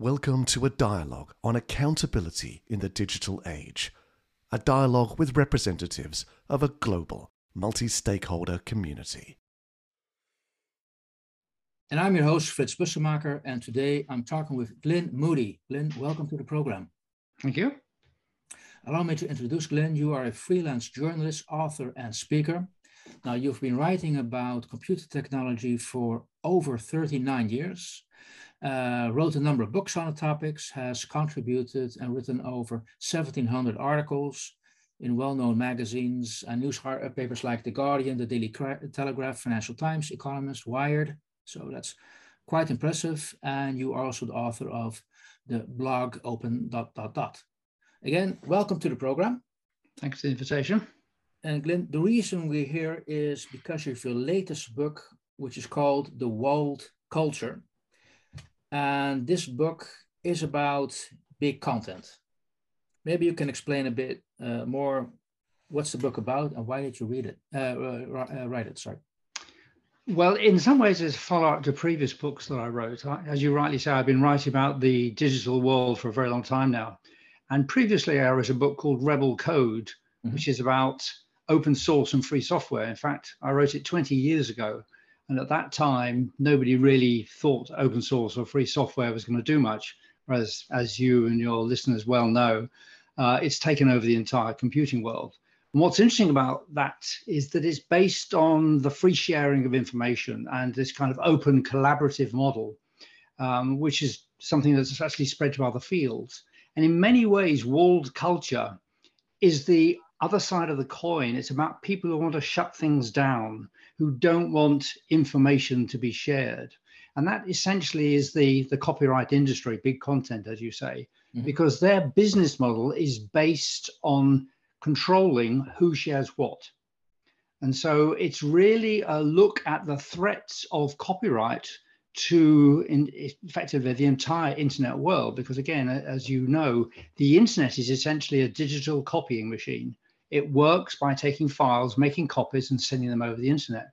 Welcome to a dialogue on accountability in the digital age. A dialogue with representatives of a global, multi stakeholder community. And I'm your host, Fritz Bussemaker, and today I'm talking with Glyn Moody. Glyn, welcome to the program. Thank you. Allow me to introduce Glyn. You are a freelance journalist, author, and speaker. Now, you've been writing about computer technology for over 39 years, uh, wrote a number of books on the topics, has contributed and written over 1,700 articles in well-known magazines and newspapers like The Guardian, The Daily Telegraph, Financial Times, Economist, Wired. So that's quite impressive. And you are also the author of the blog Open dot dot dot. Again, welcome to the program. Thanks for the invitation. And Glyn, the reason we're here is because of your latest book, which is called The Walled Culture. And this book is about big content. Maybe you can explain a bit uh, more what's the book about and why did you read it, uh, uh, uh write it, sorry. Well, in some ways, it's a follow-up to previous books that I wrote. As you rightly say, I've been writing about the digital world for a very long time now. And previously, I wrote a book called Rebel Code, mm-hmm. which is about open source and free software. In fact, I wrote it 20 years ago. And at that time, nobody really thought open source or free software was going to do much. Whereas, as you and your listeners well know, uh, it's taken over the entire computing world. And what's interesting about that is that it's based on the free sharing of information and this kind of open collaborative model, um, which is something that's actually spread to other fields. And in many ways, walled culture is the other side of the coin. It's about people who want to shut things down, who don't want information to be shared. And that essentially is the, the copyright industry, big content, as you say, mm-hmm. because their business model is based on controlling who shares what. And so it's really a look at the threats of copyright to in, effectively the entire internet world because again as you know the internet is essentially a digital copying machine it works by taking files making copies and sending them over the internet.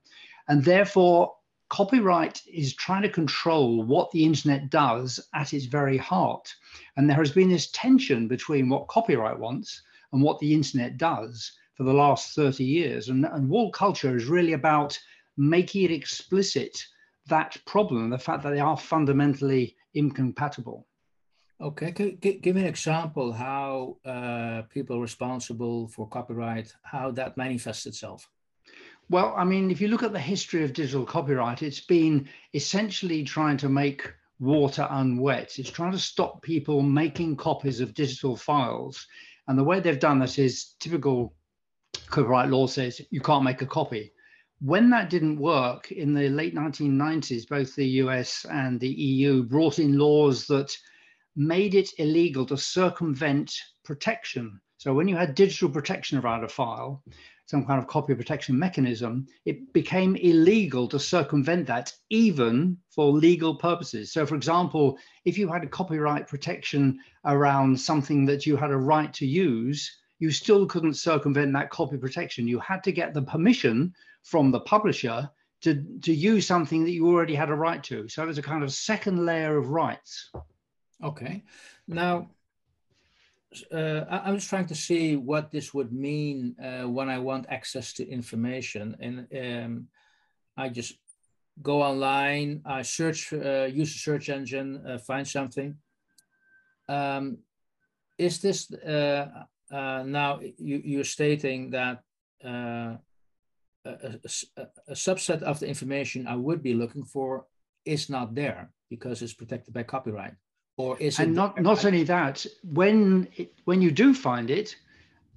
And therefore copyright is trying to control what the internet does at its very heart. And there has been this tension between what copyright wants and what the internet does for the last 30 years. And, and wall culture is really about making it explicit that problem, the fact that they are fundamentally incompatible. Okay, give me an example how uh, people responsible for copyright, how that manifests itself. Well, I mean, if you look at the history of digital copyright, it's been essentially trying to make water unwet. It's trying to stop people making copies of digital files. And the way they've done this is typical copyright law says you can't make a copy when that didn't work in the late 1990s, both the US and the EU brought in laws that made it illegal to circumvent protection. So when you had digital protection around a file, some kind of copy protection mechanism, it became illegal to circumvent that even for legal purposes. So for example, if you had a copyright protection around something that you had a right to use, you still couldn't circumvent that copy protection. You had to get the permission from the publisher to, to use something that you already had a right to. So there's a kind of second layer of rights. Okay. Now, uh, I'm just trying to see what this would mean uh, when I want access to information. And um, I just go online, I search, uh, use a search engine, uh, find something. Um, is this uh, uh, now you, you're stating that a, a, a, subset of the information I would be looking for is not there because it's protected by copyright, or is and not not only that when it, when you do find it,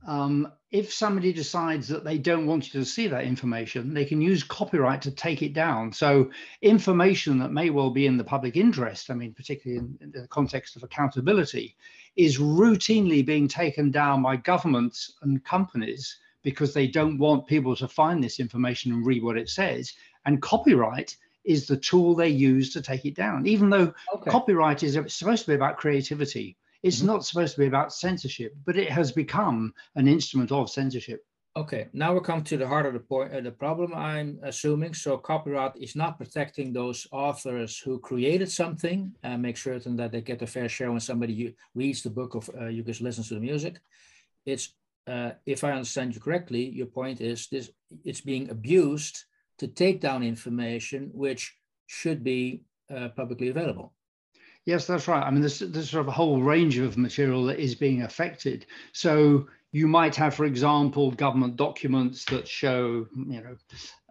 um, if somebody decides that they don't want you to see that information, they can use copyright to take it down. So information that may well be in the public interest, I mean, particularly in, in the context of accountability, is routinely being taken down by governments and companies because they don't want people to find this information and read what it says. And copyright is the tool they use to take it down, even though okay. copyright is supposed to be about creativity. It's mm-hmm. not supposed to be about censorship, but it has become an instrument of censorship. Okay, now we come to the heart of the point, uh, the problem I'm assuming. So copyright is not protecting those authors who created something and make certain that they get a fair share when somebody reads the book or uh, you just listens to the music. It's, uh, if I understand you correctly, your point is this: it's being abused to take down information which should be uh, publicly available. Yes, that's right. I mean, there's, there's sort of a whole range of material that is being affected. So you might have, for example, government documents that show, you know,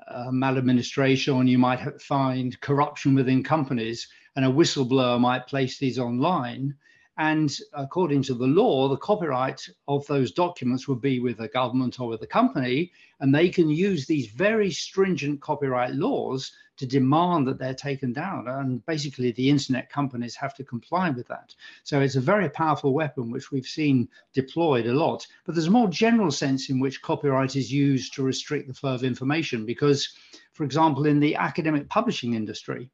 uh, maladministration. You might find corruption within companies, and a whistleblower might place these online. And according to the law, the copyright of those documents would be with the government or with the company, and they can use these very stringent copyright laws to demand that they're taken down. And basically, the internet companies have to comply with that. So it's a very powerful weapon, which we've seen deployed a lot. But there's a more general sense in which copyright is used to restrict the flow of information. Because, for example, in the academic publishing industry,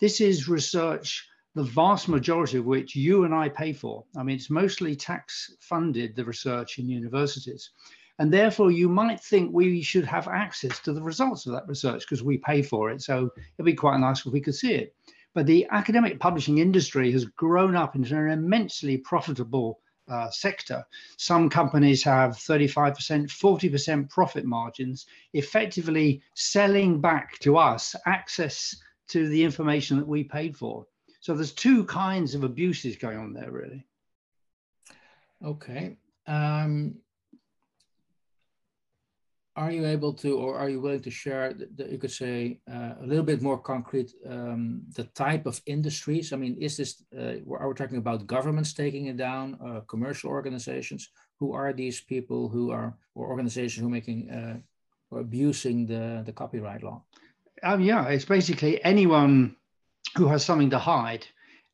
this is research the vast majority of which you and I pay for. I mean, it's mostly tax funded, the research in universities. And therefore, you might think we should have access to the results of that research because we pay for it. So it'd be quite nice if we could see it. But the academic publishing industry has grown up into an immensely profitable uh, sector. Some companies have 35%, 40% profit margins, effectively selling back to us access to the information that we paid for. So there's two kinds of abuses going on there, really. Okay. Um, are you able to, or are you willing to share, that you could say uh, a little bit more concrete, um, the type of industries? I mean, is this, uh, are we talking about governments taking it down, uh, commercial organizations? Who are these people who are, or organizations who are making, uh, or abusing the, the copyright law? Um, yeah, it's basically anyone who has something to hide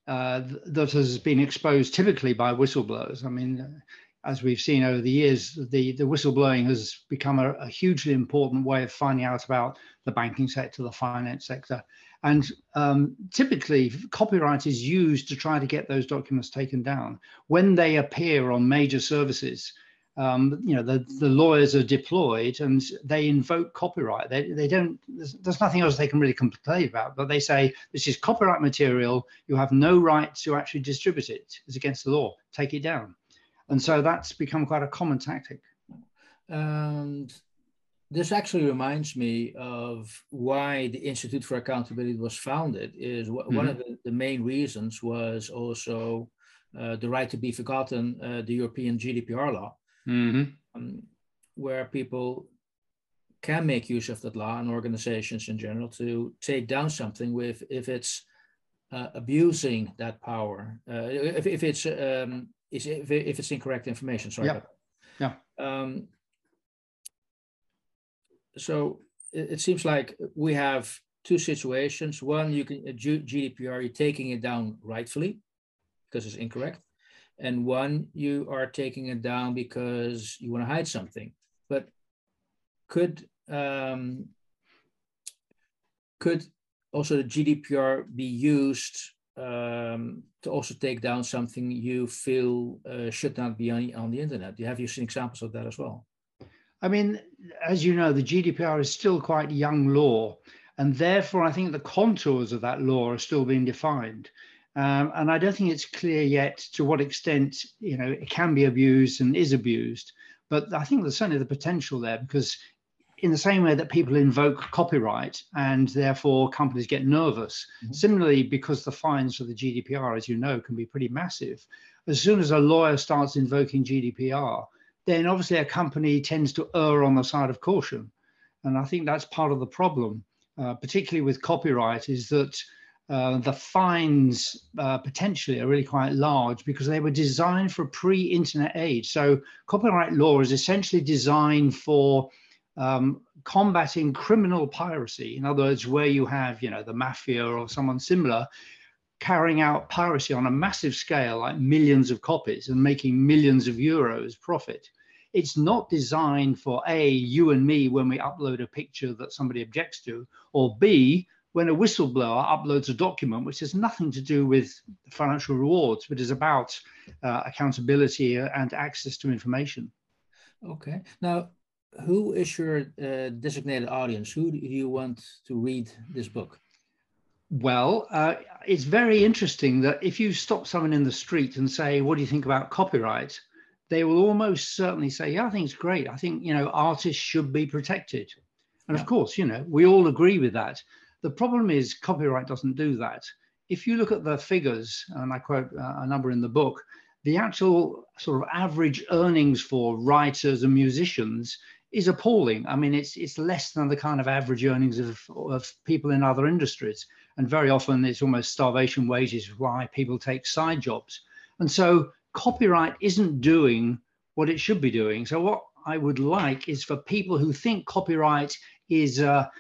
uh, that has been exposed typically by whistleblowers. I mean, as we've seen over the years, the, the whistleblowing has become a, a, hugely important way of finding out about the banking sector, the finance sector. And um, typically, copyright is used to try to get those documents taken down. When they appear on major services, um, you know, the, the lawyers are deployed and they invoke copyright. They, they don't, there's, there's nothing else they can really complain about, but they say, this is copyright material. You have no right to actually distribute it. It's against the law. Take it down. And so that's become quite a common tactic. And this actually reminds me of why the Institute for Accountability was founded. Is mm-hmm. one of the, the, main reasons was also uh, the right to be forgotten, uh, the European GDPR law, mm-hmm. um, where people can make use of that law and organizations in general to take down something with if it's uh, abusing that power, uh, if, if it's um, is if, if it's incorrect information. Sorry. Yeah. Yeah. Um, so it, it, seems like we have two situations. One, you can uh, GDPR, you're taking it down rightfully because it's incorrect, and one you are taking it down because you want to hide something. But could um, could also the GDPR be used um, to also take down something you feel uh, should not be on, on the internet. Have you seen examples of that as well? I mean, as you know, the GDPR is still quite young law, and therefore I think the contours of that law are still being defined. Um, and I don't think it's clear yet to what extent you know it can be abused and is abused. But I think there's certainly the potential there because in the same way that people invoke copyright and therefore companies get nervous. Mm-hmm. Similarly, because the fines for the GDPR, as you know, can be pretty massive, as soon as a lawyer starts invoking GDPR, then obviously a company tends to err on the side of caution. And I think that's part of the problem, uh, particularly with copyright, is that uh, the fines uh, potentially are really quite large because they were designed for a pre internet age. So, copyright law is essentially designed for um, combating criminal piracy. In other words, where you have, you know, the mafia or someone similar carrying out piracy on a massive scale, like millions of copies, and making millions of euros profit. It's not designed for A, you and me when we upload a picture that somebody objects to, or B, when a whistleblower uploads a document which has nothing to do with financial rewards, but is about uh, accountability and access to information. Okay. Now, who is your uh, designated audience? Who do you want to read this book? Well, uh, it's very interesting that if you stop someone in the street and say, What do you think about copyright? they will almost certainly say, Yeah, I think it's great. I think, you know, artists should be protected. And yeah. of course, you know, we all agree with that. The problem is, copyright doesn't do that. If you look at the figures, and I quote uh, a number in the book, the actual sort of average earnings for writers and musicians is appalling. I mean, it's it's less than the kind of average earnings of, of people in other industries and very often it's almost starvation wages why people take side jobs and so copyright isn't doing what it should be doing so what i would like is for people who think copyright is a,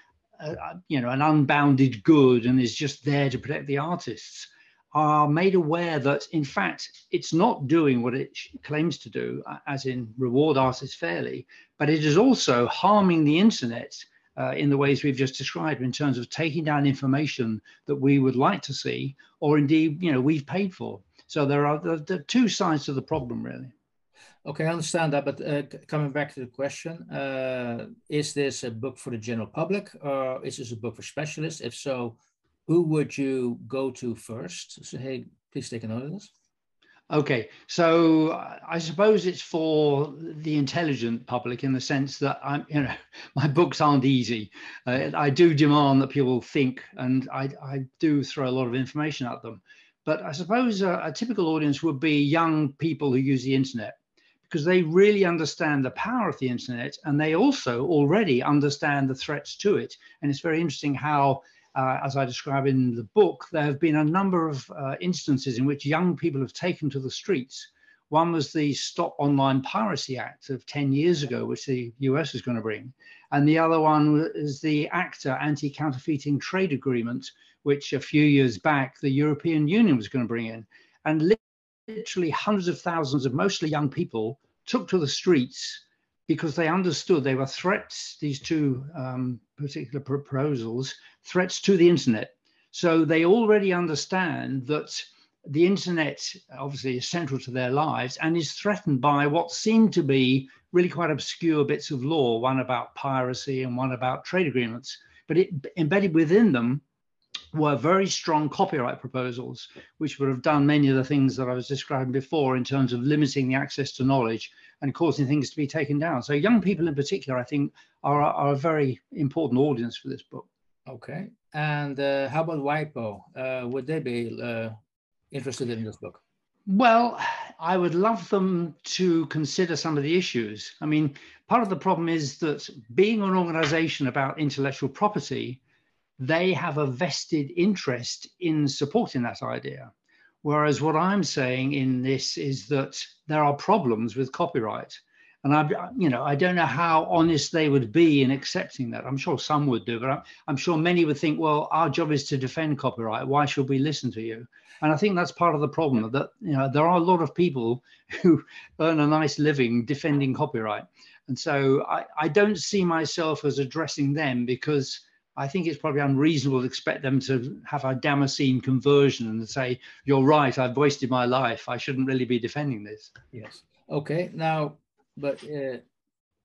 a, you know an unbounded good and is just there to protect the artists are made aware that in fact it's not doing what it claims to do uh, as in reward artists fairly but it is also harming the internet uh, in the ways we've just described in terms of taking down information that we would like to see or indeed you know we've paid for. So there are the, the two sides to the problem really okay i understand that but uh, coming back to the question uh, is this a book for the general public or is this a book for specialists if so who would you go to first so hey please take a note of this Okay, so I suppose it's for the intelligent public in the sense that I'm, you know, my books aren't easy. Uh, I do demand that people think, and I, I do throw a lot of information at them. But I suppose a, a typical audience would be young people who use the internet because they really understand the power of the internet and they also already understand the threats to it. And it's very interesting how uh, as I describe in the book, there have been a number of uh, instances in which young people have taken to the streets. One was the Stop Online Piracy Act of 10 years ago, which the US is going to bring. And the other one is the ACTA Anti Counterfeiting Trade Agreement, which a few years back the European Union was going to bring in. And literally hundreds of thousands of mostly young people took to the streets because they understood they were threats, these two um, particular proposals, threats to the internet. So they already understand that the internet obviously is central to their lives and is threatened by what seem to be really quite obscure bits of law, one about piracy and one about trade agreements. But it, embedded within them were very strong copyright proposals, which would have done many of the things that I was describing before in terms of limiting the access to knowledge and causing things to be taken down. So young people in particular, I think, are, are a very important audience for this book. Okay. And uh, how about WIPO? Uh, would they be uh, interested in this book? Well, I would love them to consider some of the issues. I mean, part of the problem is that being an organization about intellectual property, they have a vested interest in supporting that idea. Whereas what I'm saying in this is that there are problems with copyright. And I, you know, I don't know how honest they would be in accepting that. I'm sure some would do, but I'm, I'm sure many would think, well, our job is to defend copyright. Why should we listen to you? And I think that's part of the problem that you know there are a lot of people who earn a nice living defending copyright, and so I, I don't see myself as addressing them because I think it's probably unreasonable to expect them to have a Damascene conversion and say, "You're right. I've wasted my life. I shouldn't really be defending this." Yes. Okay. Now, but uh,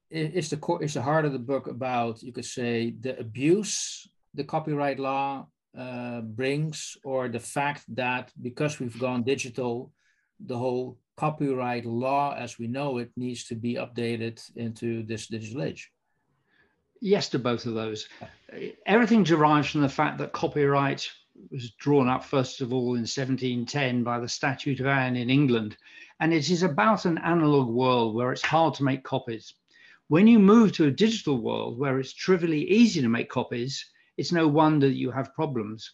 is the core is the heart of the book about you could say the abuse the copyright law uh, brings, or the fact that because we've gone digital, the whole copyright law as we know it needs to be updated into this digital age yes to both of those. Everything derives from the fact that copyright was drawn up, first of all, in 1710 by the Statute of Anne in England. And it is about an analog world where it's hard to make copies. When you move to a digital world where it's trivially easy to make copies, it's no wonder you have problems.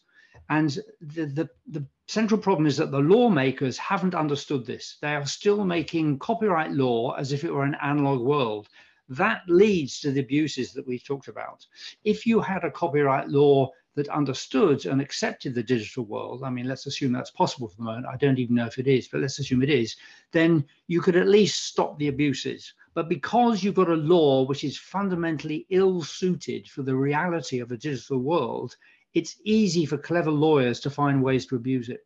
And the, the, the central problem is that the lawmakers haven't understood this. They are still making copyright law as if it were an analog world that leads to the abuses that we've talked about. If you had a copyright law that understood and accepted the digital world, I mean, let's assume that's possible for the moment. I don't even know if it is, but let's assume it is, then you could at least stop the abuses. But because you've got a law which is fundamentally ill suited for the reality of a digital world, it's easy for clever lawyers to find ways to abuse it.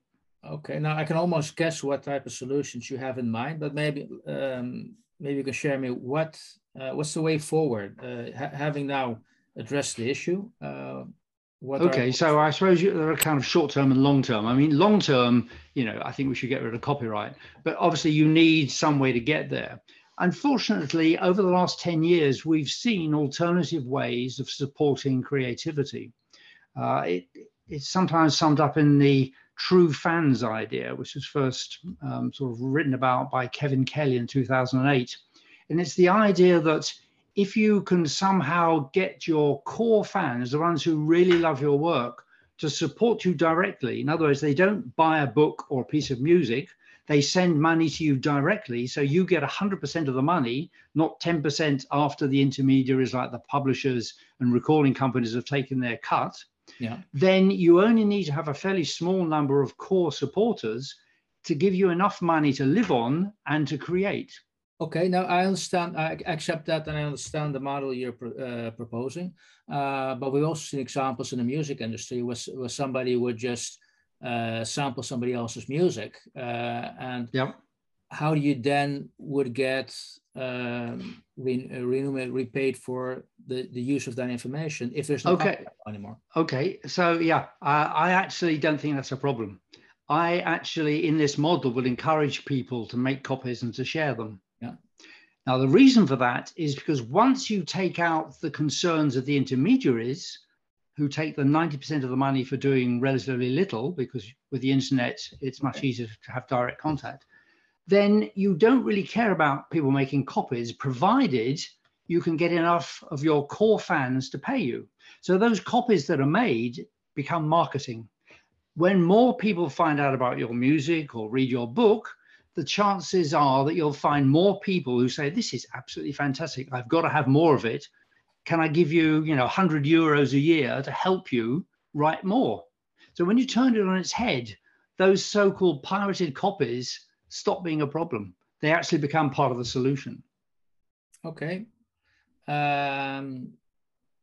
Okay, now I can almost guess what type of solutions you have in mind, but maybe um, maybe you can share me what Uh, what's the way forward? Uh, ha having now addressed the issue, uh, okay, are... so I suppose you, there are kind of short term and long term. I mean, long term, you know, I think we should get rid of copyright, but obviously you need some way to get there. Unfortunately, over the last 10 years, we've seen alternative ways of supporting creativity. Uh, it, it's sometimes summed up in the true fans idea, which was first um, sort of written about by Kevin Kelly in 2008. And it's the idea that if you can somehow get your core fans, the ones who really love your work, to support you directly, in other words, they don't buy a book or a piece of music, they send money to you directly. So you get 100% of the money, not 10% after the intermediaries like the publishers and recording companies have taken their cut. Yeah. Then you only need to have a fairly small number of core supporters to give you enough money to live on and to create. Okay, now I understand, I accept that and I understand the model you're uh, proposing. Uh, but we've also seen examples in the music industry where, where somebody would just uh, sample somebody else's music. Uh, and yep. how you then would get um, re, uh, repaid for the, the use of that information if there's no okay. anymore? Okay, so yeah, I actually don't think that's a problem. I actually, in this model, will encourage people to make copies and to share them. Now, the reason for that is because once you take out the concerns of the intermediaries who take the 90% of the money for doing relatively little, because with the internet, it's much easier to have direct contact, then you don't really care about people making copies, provided you can get enough of your core fans to pay you. So those copies that are made become marketing. When more people find out about your music or read your book, the chances are that you'll find more people who say, This is absolutely fantastic. I've got to have more of it. Can I give you, you know, 100 euros a year to help you write more? So when you turn it on its head, those so called pirated copies stop being a problem. They actually become part of the solution. Okay. Um,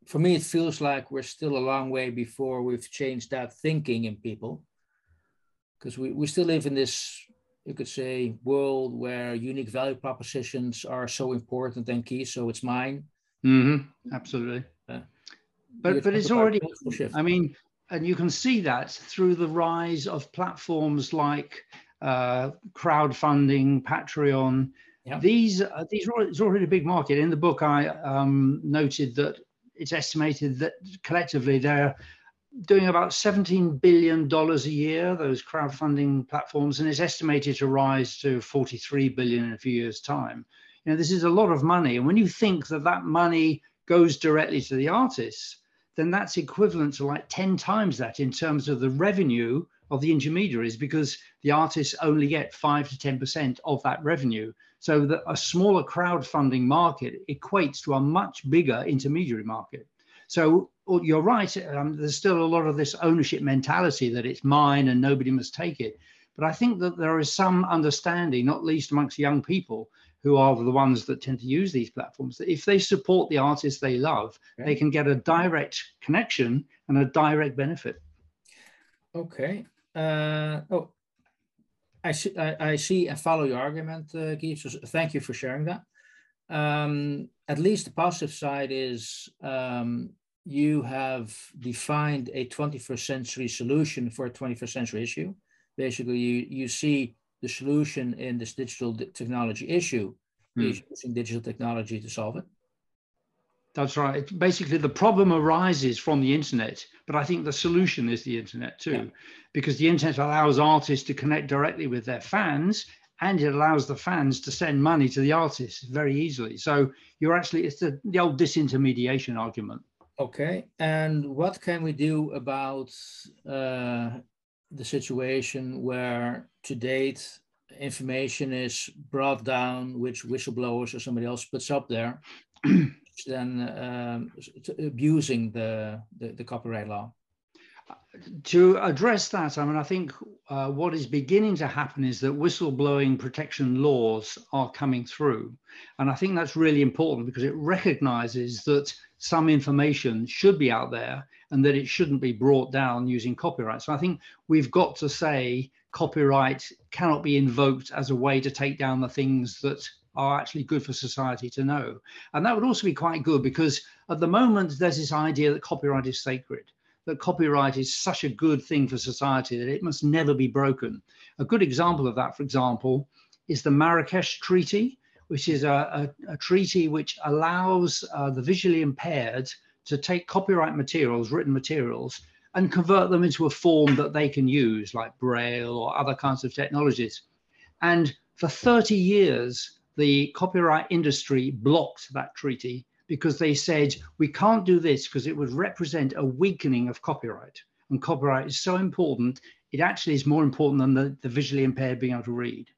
for me, it feels like we're still a long way before we've changed that thinking in people because we, we still live in this you could say, world where unique value propositions are so important and key. So it's mine. Mm-hmm. Absolutely. Uh, but but it's already. I mean, and you can see that through the rise of platforms like uh, crowdfunding, Patreon. Yeah. These uh, these are it's already a big market. In the book, I um, noted that it's estimated that collectively there doing about $17 billion a year, those crowdfunding platforms, and it's estimated to rise to 43 billion in a few years' time. You know, this is a lot of money. And when you think that that money goes directly to the artists, then that's equivalent to like 10 times that in terms of the revenue of the intermediaries because the artists only get 5 to 10% of that revenue. So that a smaller crowdfunding market equates to a much bigger intermediary market. So you're right. Um, there's still a lot of this ownership mentality that it's mine and nobody must take it. But I think that there is some understanding, not least amongst young people who are the ones that tend to use these platforms, that if they support the artists they love, okay. they can get a direct connection and a direct benefit. Okay. Uh, oh, I see, I, I, see and follow your argument, uh, Keith. So thank you for sharing that. Um, at least the positive side is um, you have defined a 21st century solution for a 21st century issue. Basically, you, you see the solution in this digital technology issue hmm. is using digital technology to solve it. That's right. Basically, the problem arises from the internet, but I think the solution is the internet too, yeah. because the internet allows artists to connect directly with their fans and it allows the fans to send money to the artists very easily. So you're actually, it's the, the old disintermediation argument. Okay, and what can we do about uh, the situation where to date information is brought down, which whistleblowers or somebody else puts up there, then um, abusing the, the, the copyright law? to address that, I mean, I think uh, what is beginning to happen is that whistleblowing protection laws are coming through. And I think that's really important because it recognizes that some information should be out there and that it shouldn't be brought down using copyright. So I think we've got to say copyright cannot be invoked as a way to take down the things that are actually good for society to know. And that would also be quite good because at the moment, there's this idea that copyright is sacred, that copyright is such a good thing for society that it must never be broken. A good example of that, for example, is the Marrakesh Treaty, which is a, a, a treaty which allows uh, the visually impaired to take copyright materials, written materials, and convert them into a form that they can use, like Braille or other kinds of technologies. And for 30 years, the copyright industry blocked that treaty because they said, we can't do this because it would represent a weakening of copyright. And copyright is so important, it actually is more important than the, the visually impaired being able to read.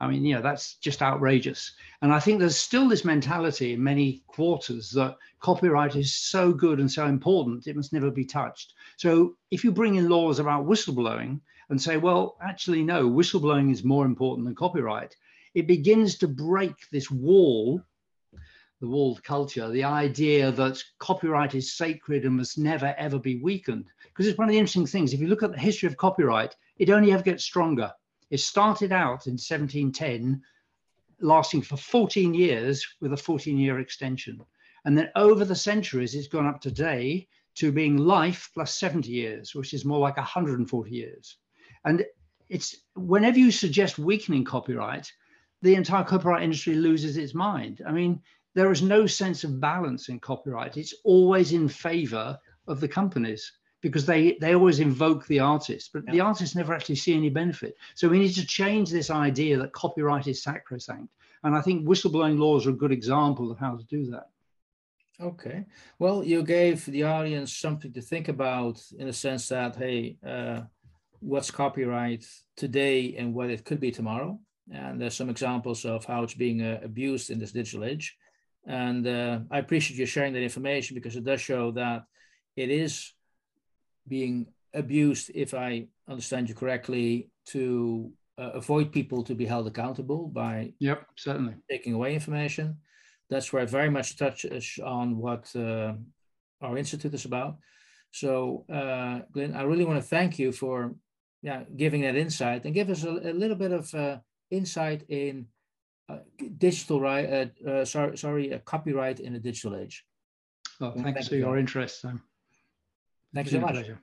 I mean, you know, that's just outrageous. And I think there's still this mentality in many quarters that copyright is so good and so important, it must never be touched. So if you bring in laws about whistleblowing and say, well, actually, no, whistleblowing is more important than copyright, it begins to break this wall, the walled culture, the idea that copyright is sacred and must never, ever be weakened. Because it's one of the interesting things. If you look at the history of copyright, it only ever gets stronger it started out in 1710, lasting for 14 years with a 14 year extension. And then over the centuries, it's gone up today to being life plus 70 years, which is more like 140 years. And it's whenever you suggest weakening copyright, the entire copyright industry loses its mind. I mean, there is no sense of balance in copyright. It's always in favor of the companies because they they always invoke the artist, but yeah. the artists never actually see any benefit. So we need to change this idea that copyright is sacrosanct. And I think whistleblowing laws are a good example of how to do that. Okay. Well, you gave the audience something to think about in the sense that, hey, uh, what's copyright today and what it could be tomorrow? And there's some examples of how it's being uh, abused in this digital age. And uh, I appreciate you sharing that information because it does show that it is being abused, if I understand you correctly, to uh, avoid people to be held accountable by yep certainly taking away information. That's where I very much touch on what uh, our institute is about. So, uh, Glyn, I really want to thank you for yeah giving that insight and give us a, a little bit of uh, insight in uh, digital right. Uh, uh, sorry, sorry, copyright in a digital age. Well, thanks thank for you. your interest. Um, Thank you so much. Pleasure.